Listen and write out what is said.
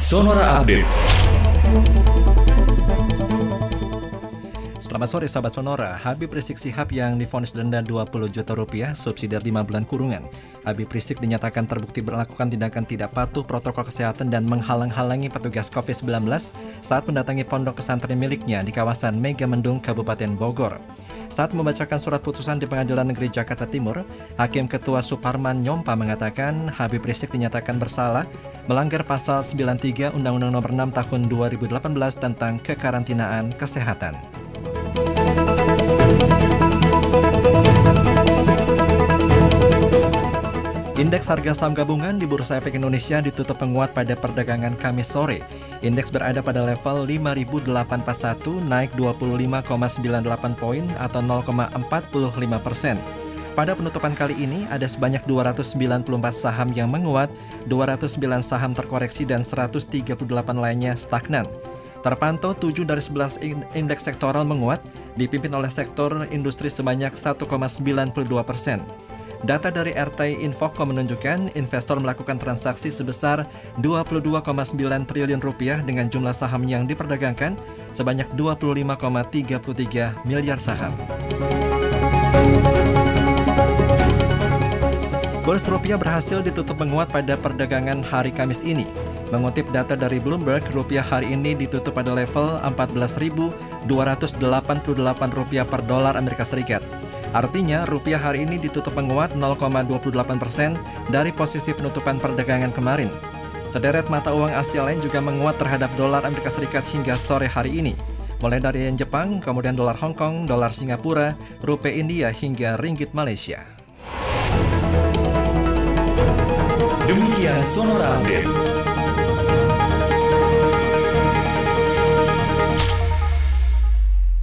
Sonora Update. Selamat sore sahabat Sonora, Habib Rizik Sihab yang difonis denda 20 juta rupiah subsidi 5 bulan kurungan. Habib Rizik dinyatakan terbukti melakukan tindakan tidak patuh protokol kesehatan dan menghalang-halangi petugas COVID-19 saat mendatangi pondok pesantren miliknya di kawasan Megamendung, Kabupaten Bogor. Saat membacakan surat putusan di Pengadilan Negeri Jakarta Timur, Hakim Ketua Suparman Nyompa mengatakan Habib Rizik dinyatakan bersalah melanggar pasal 93 Undang-Undang Nomor 6 Tahun 2018 tentang kekarantinaan kesehatan. Indeks harga saham gabungan di Bursa Efek Indonesia ditutup menguat pada perdagangan Kamis sore. Indeks berada pada level 5.841 naik 25,98 poin atau 0,45 persen. Pada penutupan kali ini ada sebanyak 294 saham yang menguat, 209 saham terkoreksi dan 138 lainnya stagnan. Terpantau 7 dari 11 indeks sektoral menguat, dipimpin oleh sektor industri sebanyak 1,92 persen. Data dari RT Infocom menunjukkan investor melakukan transaksi sebesar 22,9 triliun rupiah dengan jumlah saham yang diperdagangkan sebanyak 25,33 miliar saham. Kurs rupiah berhasil ditutup menguat pada perdagangan hari Kamis ini. Mengutip data dari Bloomberg, rupiah hari ini ditutup pada level 14.288 rupiah per dolar Amerika Serikat. Artinya, rupiah hari ini ditutup menguat 0,28 persen dari posisi penutupan perdagangan kemarin. Sederet mata uang Asia lain juga menguat terhadap dolar Amerika Serikat hingga sore hari ini. Mulai dari yen Jepang, kemudian dolar Hong Kong, dolar Singapura, rupiah India hingga ringgit Malaysia. Demikian Sonora Update.